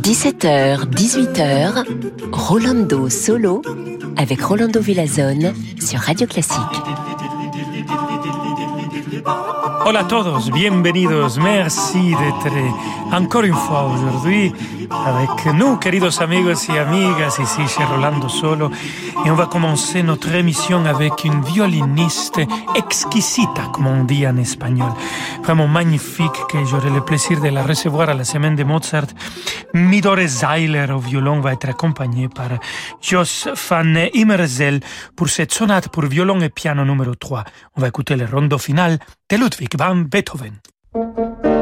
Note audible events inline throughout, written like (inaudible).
17h, 18h, Rolando Solo avec Rolando Villazone sur Radio Classique. Hola a todos, bienvenidos, merci d'être encore une fois aujourd'hui avec nous, queridos amigos y amigas, ici chez Rolando Solo. Et on va commencer notre émission avec une violiniste exquisita, comme on dit en espagnol. Vraiment magnifique, que j'aurai le plaisir de la recevoir à la semaine de Mozart. Midore Zeiler au violon va être accompagnée par Jos van Immerzel pour cette sonate pour violon et piano numéro 3. On va écouter le rondo final de Ludwig van Beethoven.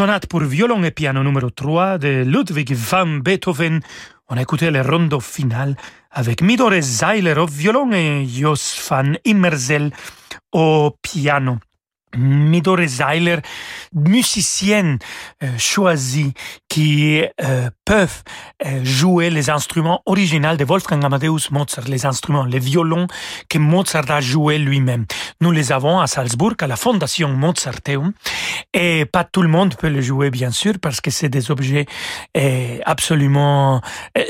Sonate pour violon et piano numéro 3 de Ludwig van Beethoven. On a écouté le rondo final avec Midore Zeiler au violon et Jos van Immersel au piano. Midore Zeiler, musicienne euh, choisie qui euh, peuvent euh, jouer les instruments originaux de Wolfgang Amadeus Mozart, les instruments, les violons que Mozart a joué lui-même. Nous les avons à Salzbourg, à la Fondation Mozarteum, et pas tout le monde peut les jouer, bien sûr, parce que c'est des objets absolument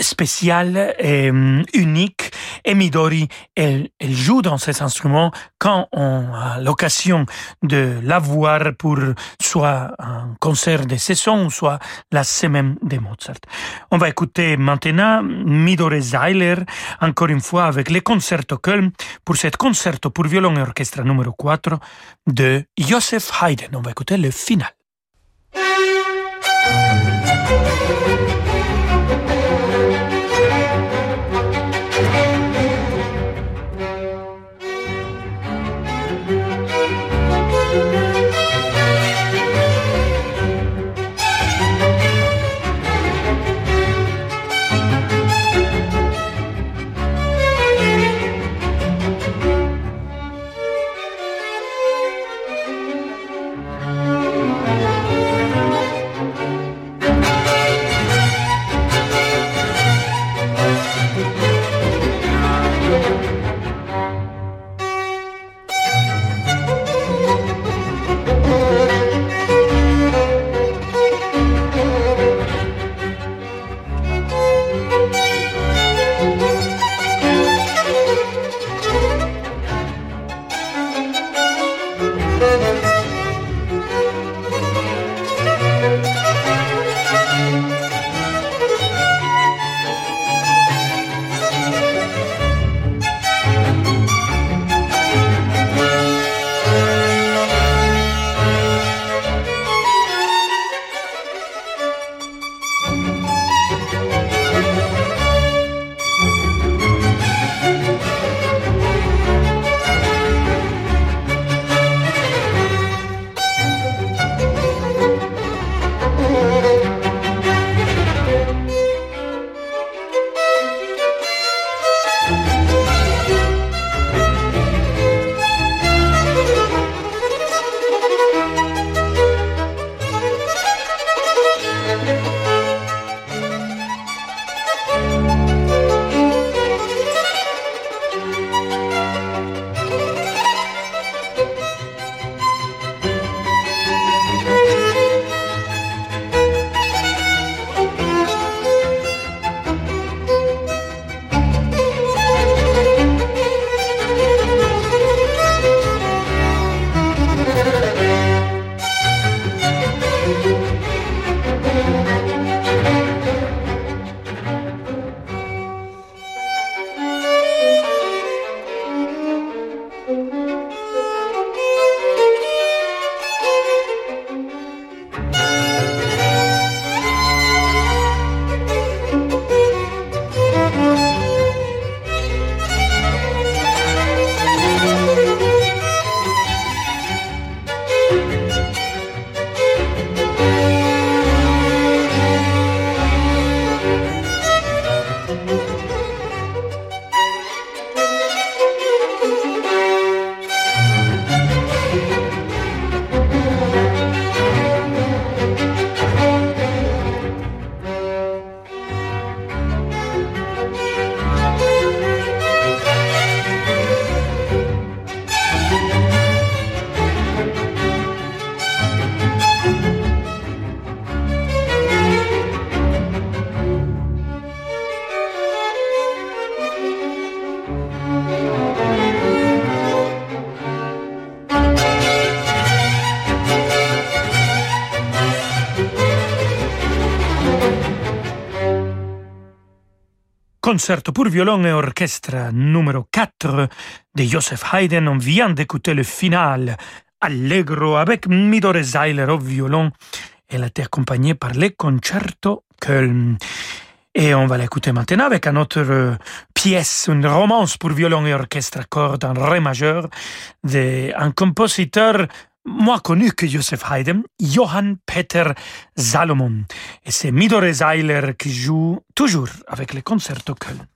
spéciaux et uniques. Et Midori, elle, elle joue dans ces instruments quand on a l'occasion de la voir pour soit un concert de saison, soit la semaine de Mozart. On va écouter maintenant Midore Zeiler, encore une fois avec les concerto Köln, pour cet concerto pour violon et orchestre numéro 4 de Joseph Haydn. On va écouter le final. Concerto pour violon et orchestre numéro 4 de Joseph Haydn. On vient d'écouter le final allegro avec Midore Zeiler au violon. Elle a été accompagnée par le concerto Köln. Et on va l'écouter maintenant avec une autre euh, pièce, une romance pour violon et orchestre à cordes en ré majeur d'un compositeur moins connu que Joseph Haydn, Johann Peter Salomon. Et c'est Midore Zeiler qui joue toujours avec le concerto Köln.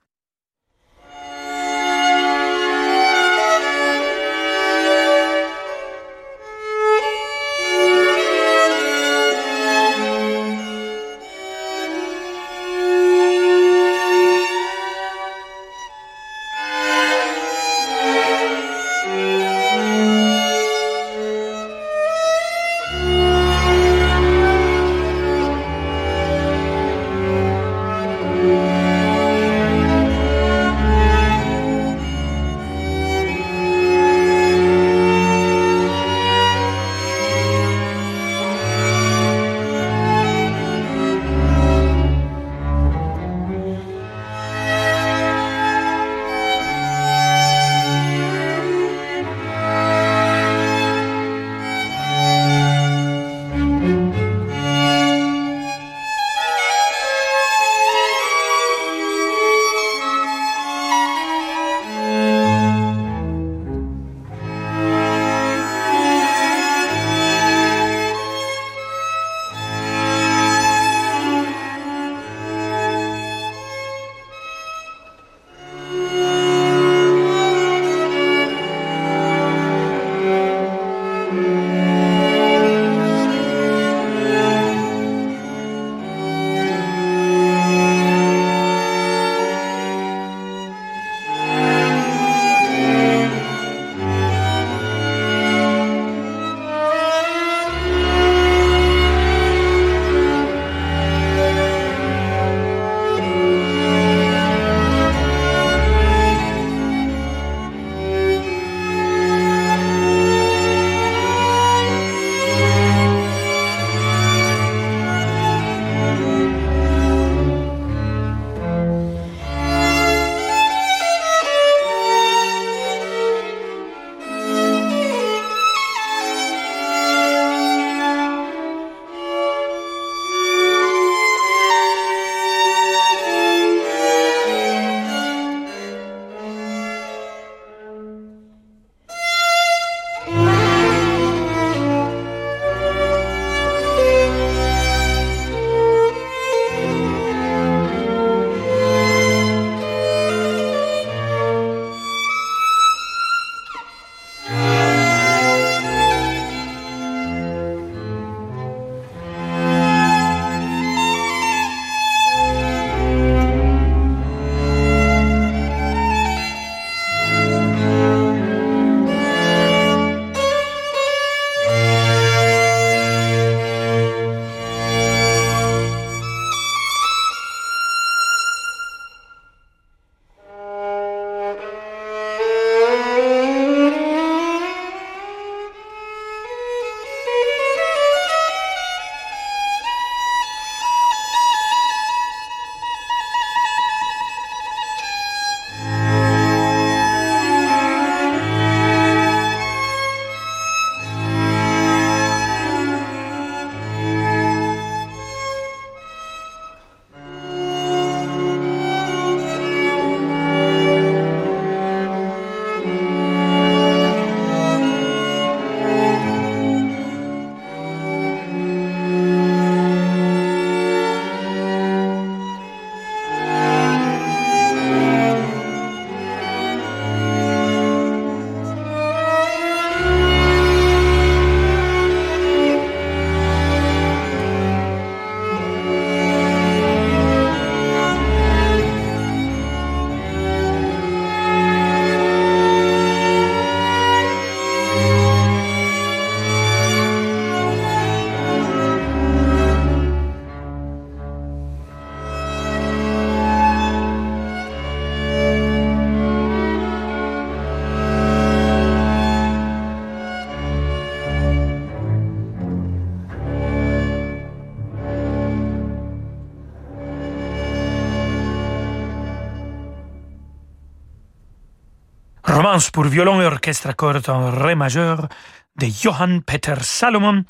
Pour violon et orchestre à cordes en ré majeur de Johann Peter Salomon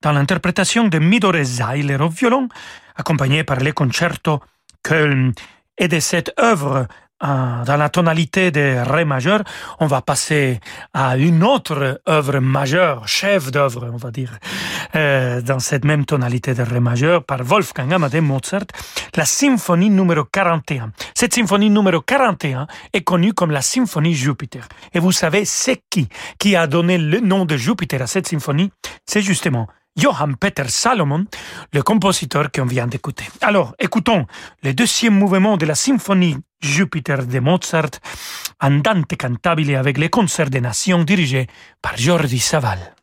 dans l'interprétation de Midore Zeiler au violon, accompagné par les concertos Köln et de cette œuvre dans la tonalité de Ré majeur, on va passer à une autre œuvre majeure, chef d'œuvre, on va dire, euh, dans cette même tonalité de Ré majeur par Wolfgang Amadeus Mozart, la symphonie numéro 41. Cette symphonie numéro 41 est connue comme la symphonie Jupiter. Et vous savez, c'est qui qui a donné le nom de Jupiter à cette symphonie? C'est justement Johann Peter Salomon, le compositeur qu'on vient d'écouter. Alors, écoutons le deuxième mouvement de la symphonie Jupiter de Mozart, Andante cantabile avec les concerts des nations dirigés par Jordi Saval.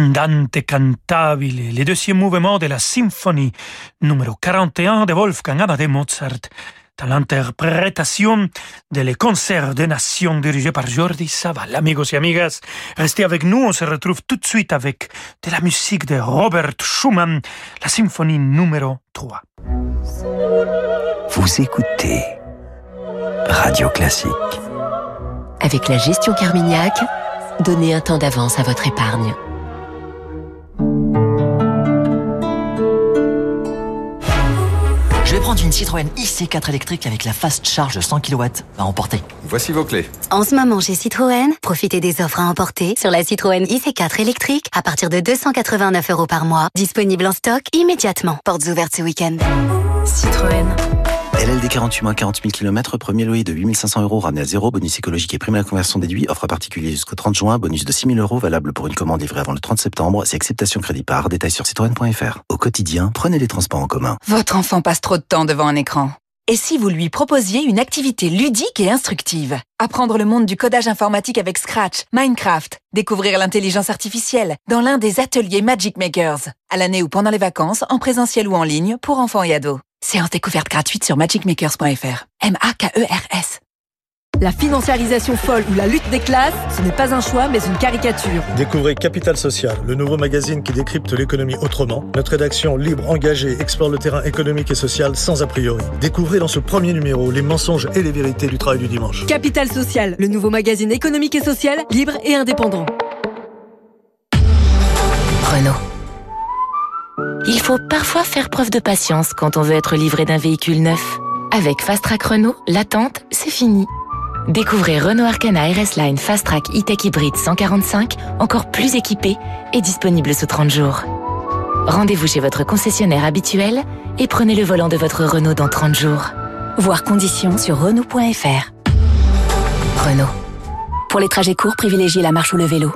Andante cantabile, le deuxième mouvement de la symphonie numéro 41 de Wolfgang Amadeus Mozart, dans l'interprétation de les concerts de nations dirigés par Jordi Saval. Amigos et amigas, restez avec nous, on se retrouve tout de suite avec de la musique de Robert Schumann, la symphonie numéro 3. Vous écoutez Radio Classique. Avec la gestion Carmignac, donnez un temps d'avance à votre épargne. Prendre une Citroën IC4 électrique avec la fast charge 100 kW à emporter. Voici vos clés. En ce moment chez Citroën, profitez des offres à emporter sur la Citroën IC4 électrique à partir de 289 euros par mois. Disponible en stock immédiatement. Portes ouvertes ce week-end. Citroën. LLD 48 mois, 40 000 km, premier loyer de 8500 euros ramené à zéro, bonus écologique et prime à la conversion déduit, offre à particulier jusqu'au 30 juin, bonus de 6 000 euros valable pour une commande livrée avant le 30 septembre, c'est acceptation crédit par, détail sur citroën.fr. Au quotidien, prenez les transports en commun. Votre enfant passe trop de temps devant un écran. Et si vous lui proposiez une activité ludique et instructive? Apprendre le monde du codage informatique avec Scratch, Minecraft, découvrir l'intelligence artificielle dans l'un des ateliers Magic Makers, à l'année ou pendant les vacances, en présentiel ou en ligne, pour enfants et ados. Séance découverte gratuite sur magicmakers.fr. M-A-K-E-R-S. La financiarisation folle ou la lutte des classes, ce n'est pas un choix mais une caricature. Découvrez Capital Social, le nouveau magazine qui décrypte l'économie autrement. Notre rédaction libre, engagée, explore le terrain économique et social sans a priori. Découvrez dans ce premier numéro les mensonges et les vérités du travail du dimanche. Capital Social, le nouveau magazine économique et social, libre et indépendant. Renault. Il faut parfois faire preuve de patience quand on veut être livré d'un véhicule neuf. Avec Fast Track Renault, l'attente, c'est fini. Découvrez Renault Arcana RS Line Fast Track E-Tech Hybrid 145, encore plus équipé et disponible sous 30 jours. Rendez-vous chez votre concessionnaire habituel et prenez le volant de votre Renault dans 30 jours. Voir conditions sur Renault.fr. Renault. Pour les trajets courts, privilégiez la marche ou le vélo.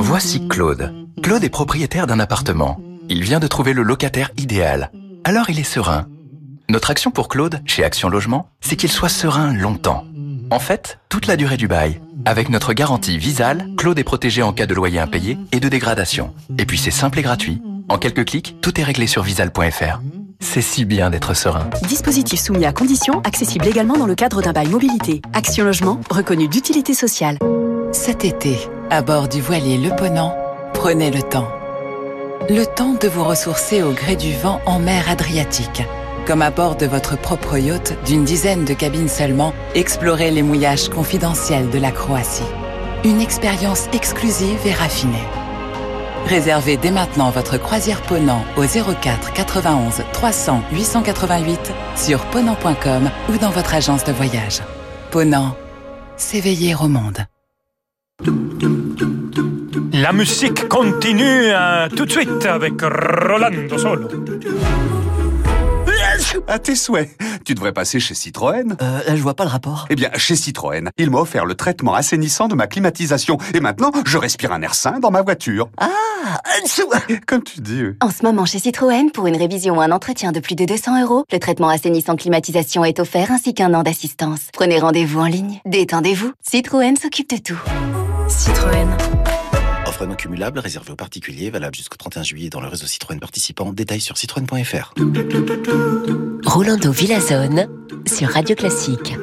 Voici Claude. Claude est propriétaire d'un appartement. Il vient de trouver le locataire idéal. Alors il est serein. Notre action pour Claude, chez Action Logement, c'est qu'il soit serein longtemps. En fait, toute la durée du bail. Avec notre garantie Visal, Claude est protégé en cas de loyer impayé et de dégradation. Et puis c'est simple et gratuit. En quelques clics, tout est réglé sur visal.fr. C'est si bien d'être serein. Dispositif soumis à conditions, accessible également dans le cadre d'un bail mobilité. Action Logement, reconnu d'utilité sociale. Cet été, à bord du voilier Le Ponant, prenez le temps. Le temps de vous ressourcer au gré du vent en mer Adriatique. Comme à bord de votre propre yacht d'une dizaine de cabines seulement, explorez les mouillages confidentiels de la Croatie. Une expérience exclusive et raffinée. Réservez dès maintenant votre croisière Ponant au 04 91 300 888 sur ponant.com ou dans votre agence de voyage. Ponant, s'éveiller au monde. La musique continue euh, tout de suite avec Rolando Solo. À tes souhaits. Tu devrais passer chez Citroën. Euh, je vois pas le rapport. Eh bien, chez Citroën, il m'a offert le traitement assainissant de ma climatisation. Et maintenant, je respire un air sain dans ma voiture. Ah Comme tu dis. oui. En ce moment chez Citroën, pour une révision ou un entretien de plus de 200 euros, le traitement assainissant climatisation est offert ainsi qu'un an d'assistance. Prenez rendez-vous en ligne. Détendez-vous. Citroën s'occupe de tout. Citroën. Offre non cumulable réservée aux particuliers, valable jusqu'au 31 juillet dans le réseau Citroën participant. Détails sur citroën.fr. Rolando Villazone sur Radio Classique.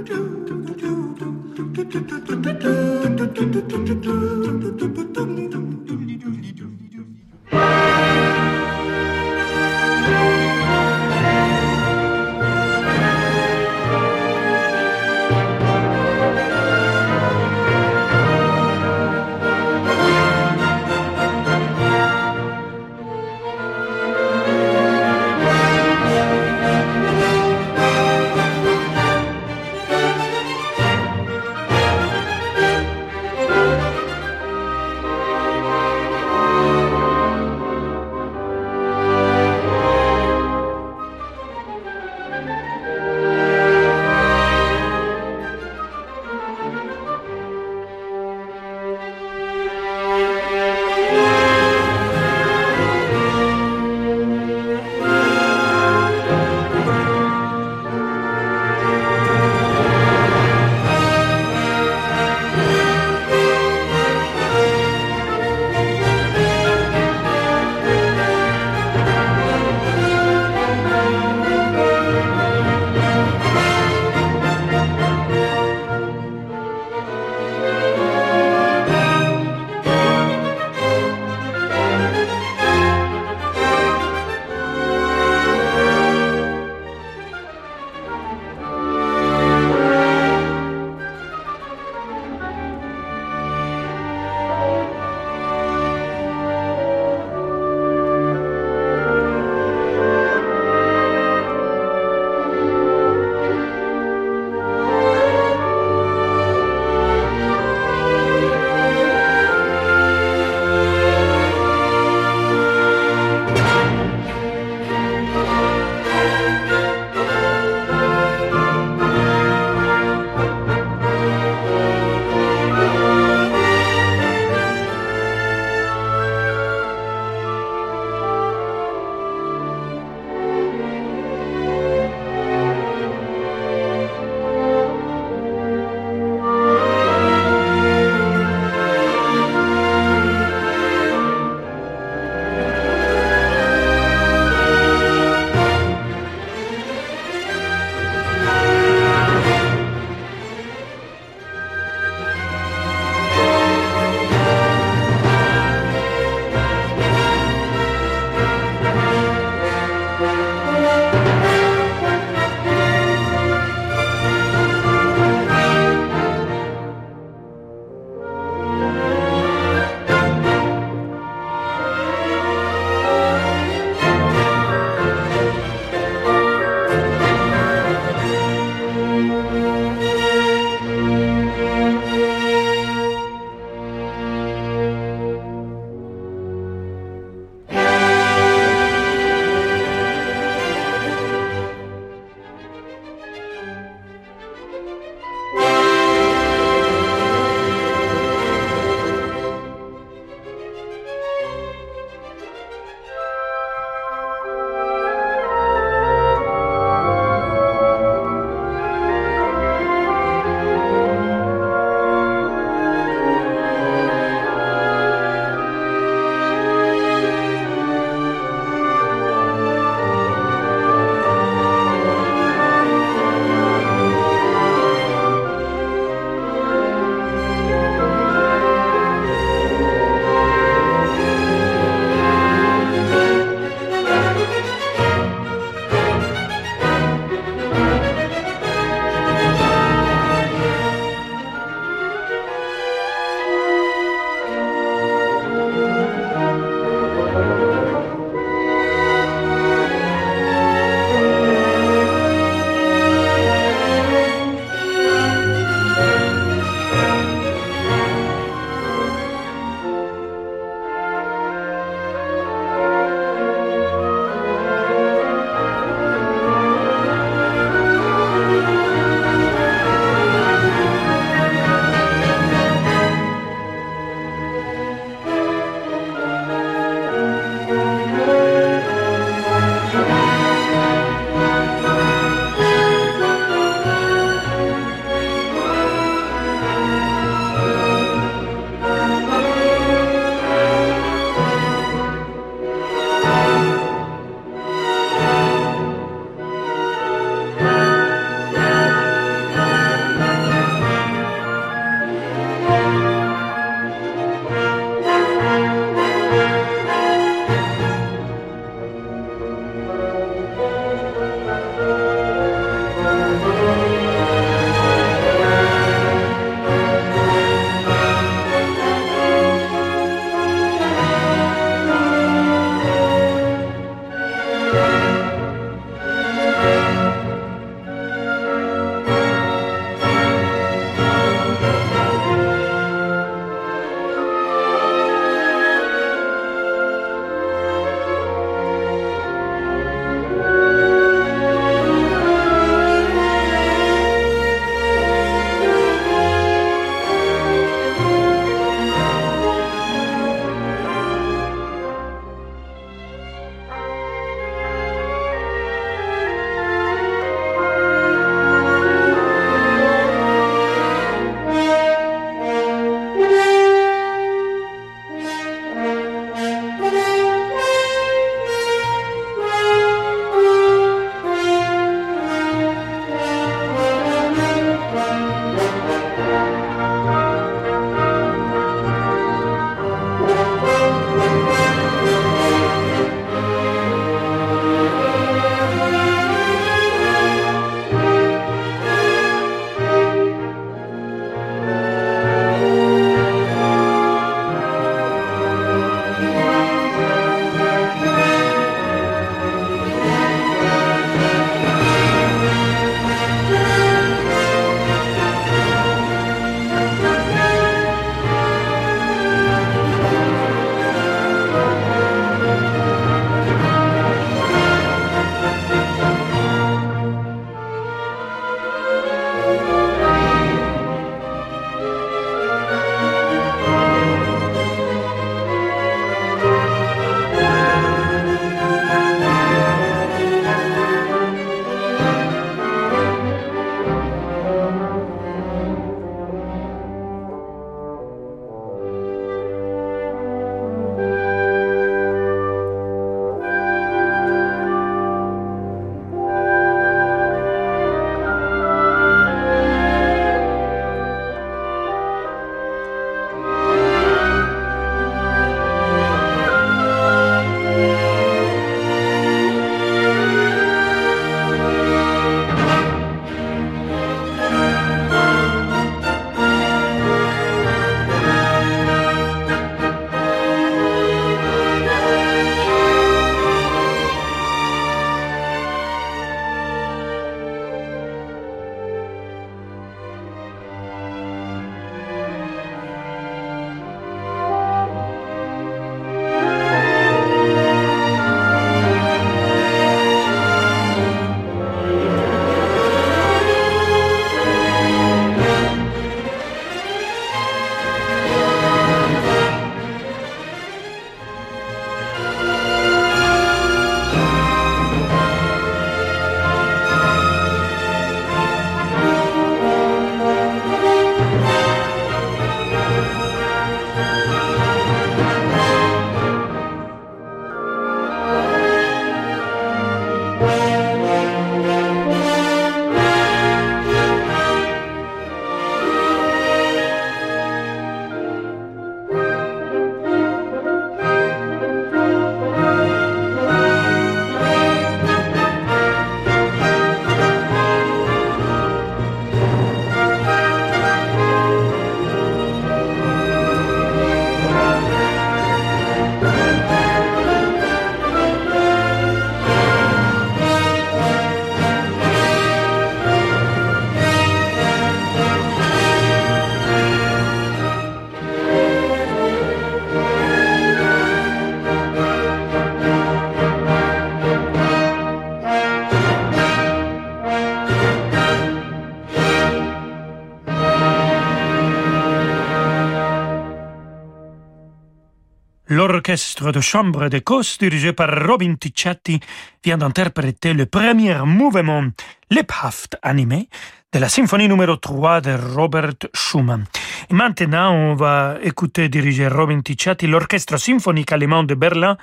L'orchestre de chambre d'Écosse, dirigé par Robin Ticciati, vient d'interpréter le premier mouvement, Liebhaft animé, de la symphonie numéro 3 de Robert Schumann. Et maintenant, on va écouter diriger Robin Ticciati l'orchestre symphonique allemand de Berlin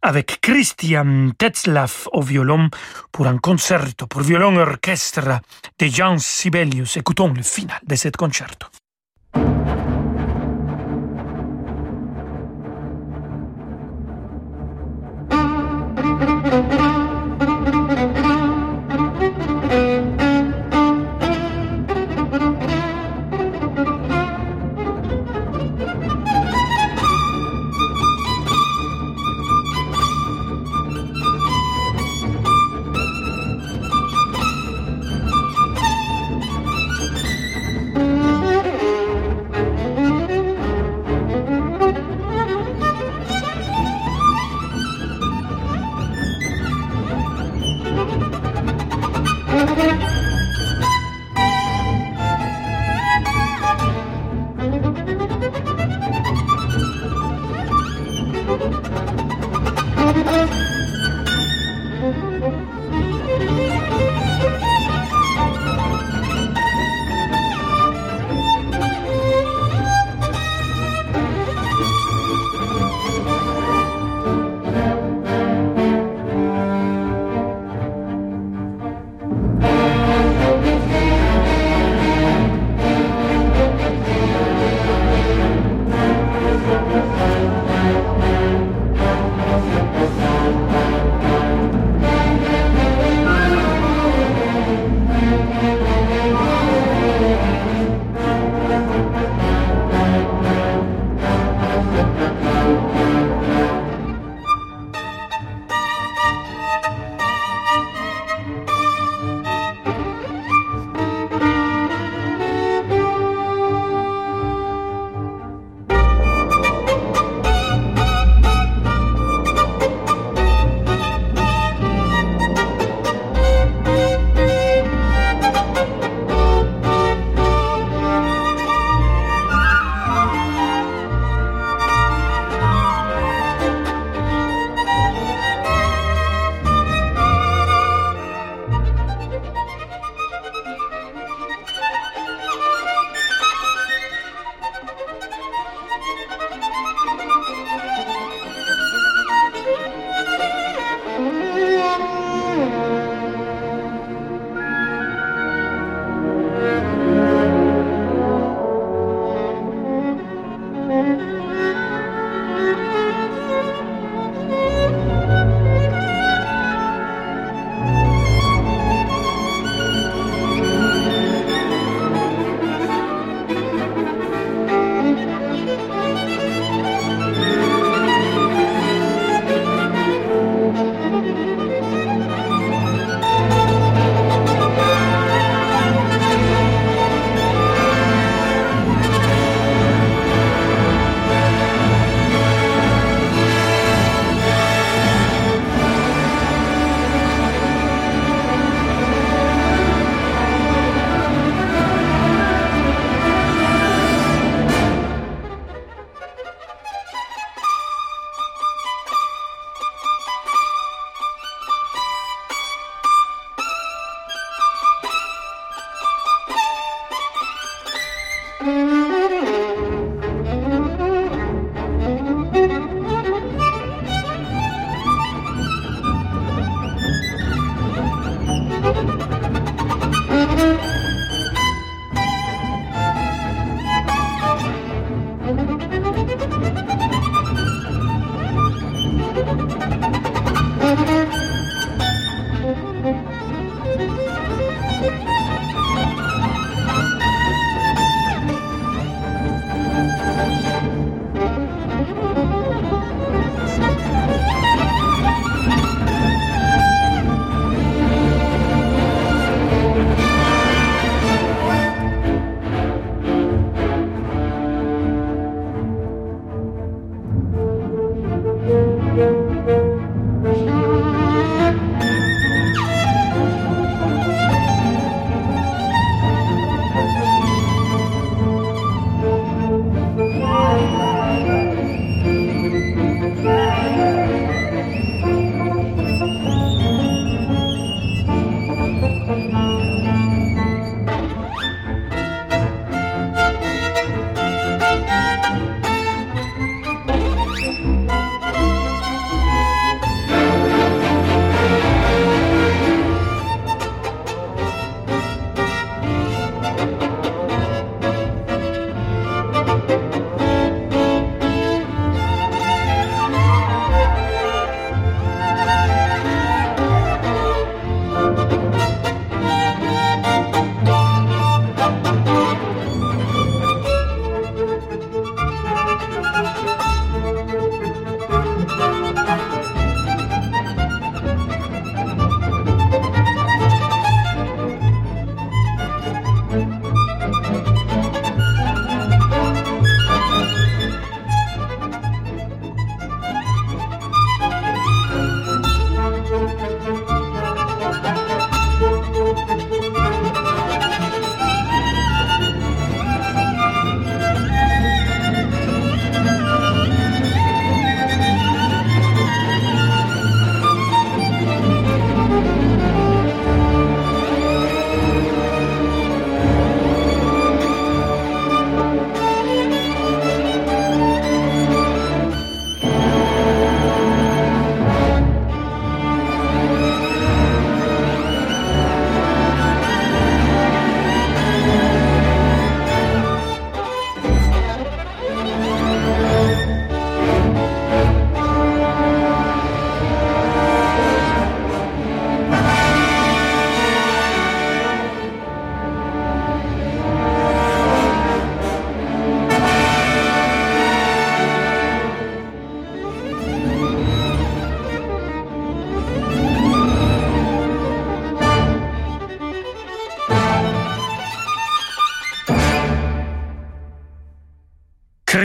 avec Christian Tetzlaff au violon pour un concerto pour violon orchestre de Jan Sibelius. Écoutons le final de ce concerto.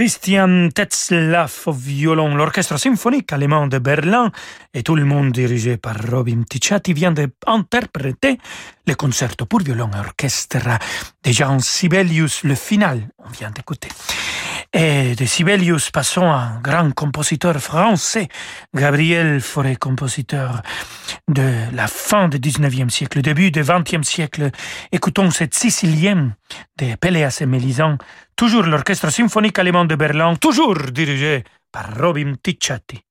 Christian Tetzlaff au violon, l'orchestre symphonique allemand de Berlin et tout le monde dirigé par Robin Ticciati vient d'interpréter le concerto pour violon et orchestre de Jean Sibelius, le final, on vient d'écouter. Et de Sibelius, passons à un grand compositeur français, Gabriel Fauré, compositeur de la fin du 19e siècle, début du 20e siècle. Écoutons cette sicilienne de Péléas et Mélisande, toujours l'orchestre symphonique allemand de Berlin, toujours dirigé par Robin Ticciati.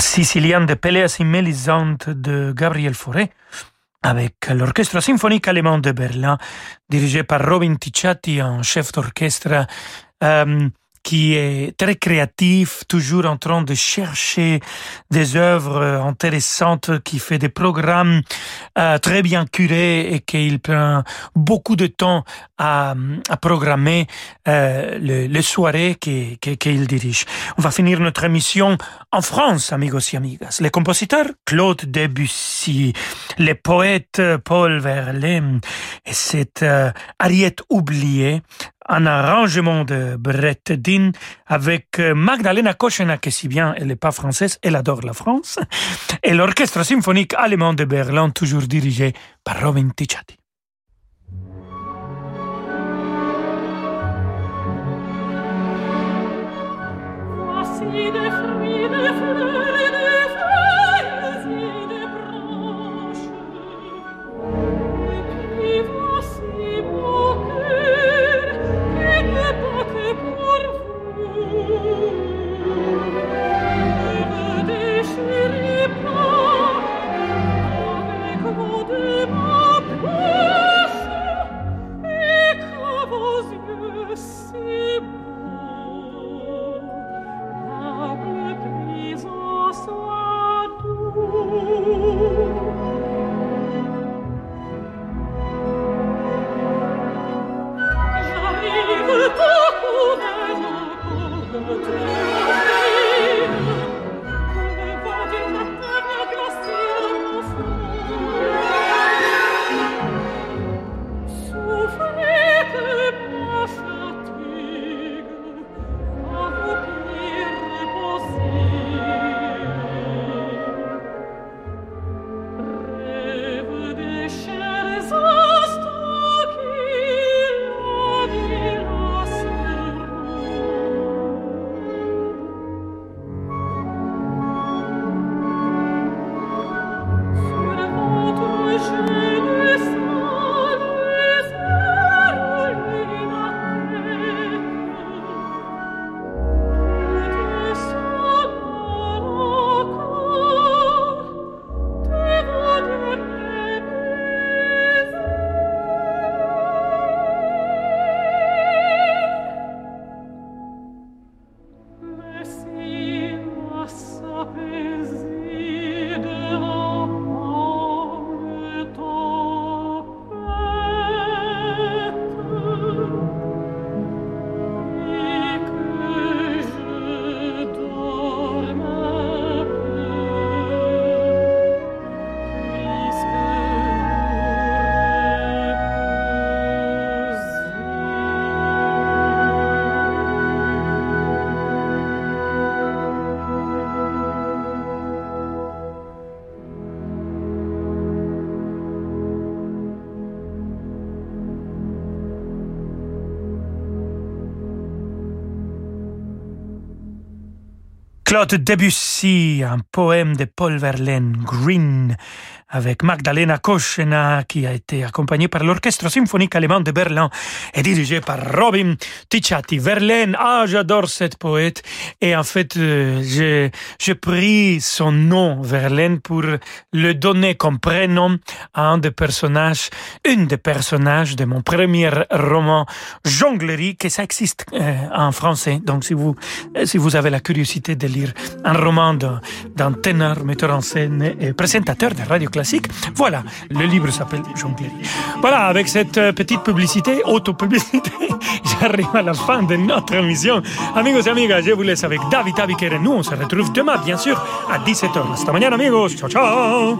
La Sicilienne de Péléas et Mélisande de Gabriel Fauré, avec l'orchestre symphonique allemand de Berlin, dirigé par Robin Ticciati, un chef d'orchestre euh, qui est très créatif, toujours en train de chercher des œuvres intéressantes, qui fait des programmes euh, très bien curés et qu'il prend beaucoup de temps à, à programmer euh, les, les soirées qu'il qu'il dirige. On va finir notre émission en France, amigos et amigas. Les compositeurs Claude Debussy, les poètes Paul Verlaine et cette euh, Ariette oubliée un arrangement de Brett Dean avec euh, Magdalena Kochena, qui si bien elle n'est pas française, elle adore la France, et l'orchestre symphonique allemand de Berlin, toujours dirigé par Robin Ticciati. Claude Debussy, un poème de Paul Verlaine, Green, avec Magdalena Koschena, qui a été accompagnée par l'Orchestre symphonique allemand de Berlin et dirigé par Robin Ticciati. Verlaine, ah, j'adore cette poète. Et en fait, euh, j'ai pris son nom, Verlaine, pour le donner comme prénom à un des personnages, une des personnages de mon premier roman, Jonglerie, que ça existe euh, en français. Donc, si vous, si vous avez la curiosité de lire un roman d'un ténor, metteur en scène et présentateur de Radio Classique, voilà, le livre s'appelle Jonglerie. Voilà, avec cette euh, petite publicité, auto-publicité, (laughs) j'arrive à la fin de notre émission. Amigos et amigas, je vous laisse avec David Abiker et nous, on se retrouve demain, bien sûr, à 17h. Hasta mañana, amigos. Ciao, ciao.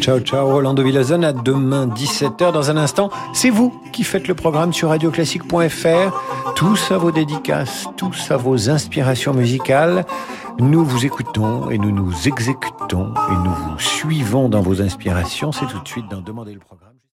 Ciao, ciao, Rolando Villazone. À demain, 17h. Dans un instant, c'est vous qui faites le programme sur radioclassique.fr. Tous à vos dédicaces, tous à vos inspirations musicales. Nous vous écoutons et nous nous exécutons et nous vous suivons dans vos inspirations. C'est tout de suite dans Demandez le programme.